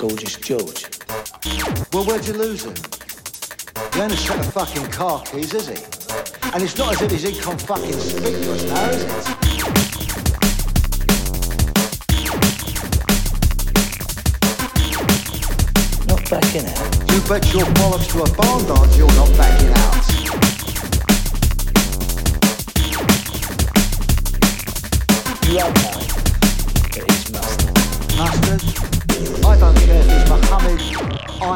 Gorgeous George. Well, where'd you lose him? He ain't a set of fucking car keys, is he? And it's not as if he's income fucking speakless now, is it? Not backing out. You bet your bollocks to a barn dance you're not backing out. You are mine, but he's mustard. Mustard?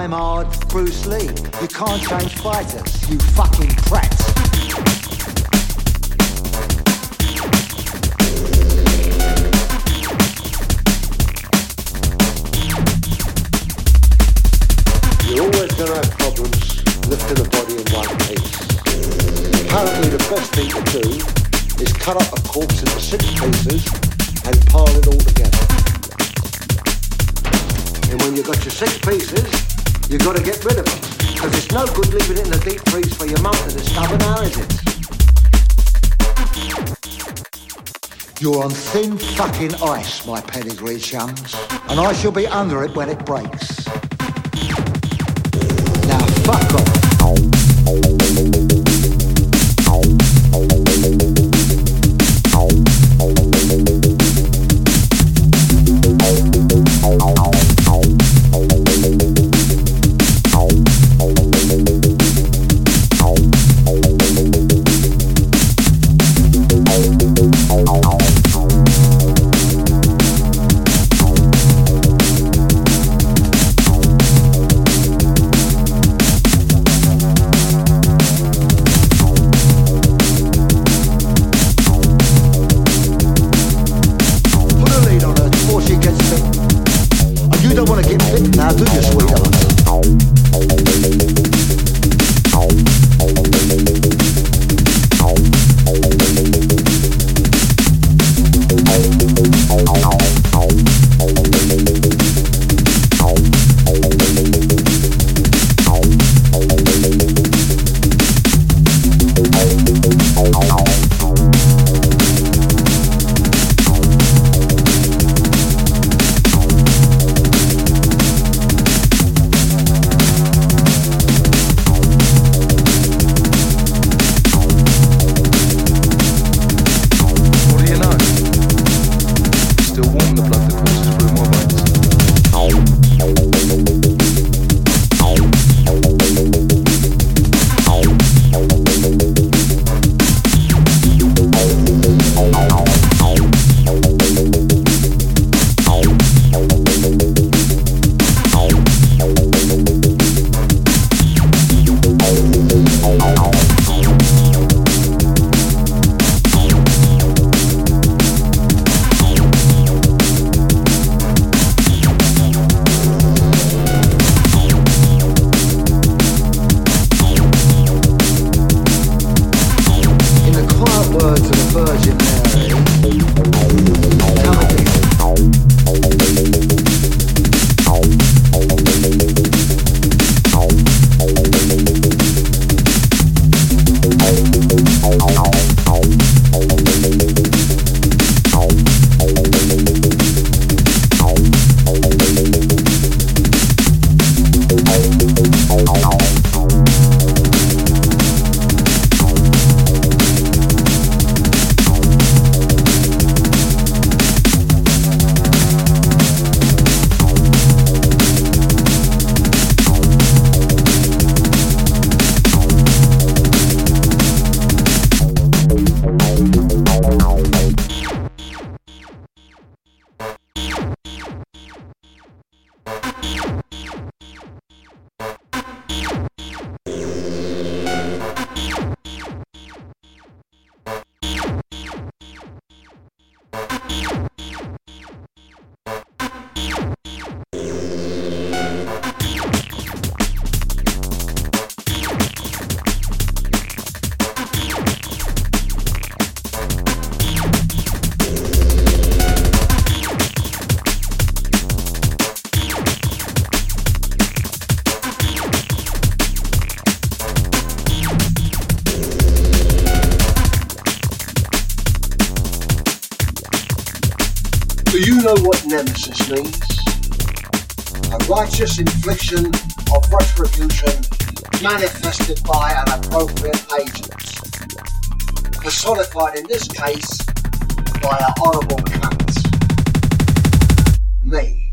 I'm hard, Bruce Lee. You can't change fighters, you fucking prat. You're always to have problems lifting a body in one piece. Apparently the best thing to do is cut up a corpse into six pieces and pile it all together. And when you've got your six pieces, you've got to get rid of them. Because it's no good leaving it in the deep freeze for your mum to discover now, is it? You're on thin fucking ice, my pedigree chums. And I shall be under it when it breaks. Now fuck off. No, no, no. Still know what nemesis means? a righteous infliction of retribution manifested by an appropriate agent, personified in this case by a horrible cunt. Me.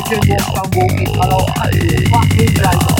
You stop me again whilst I'm walking and I'll cut you fucking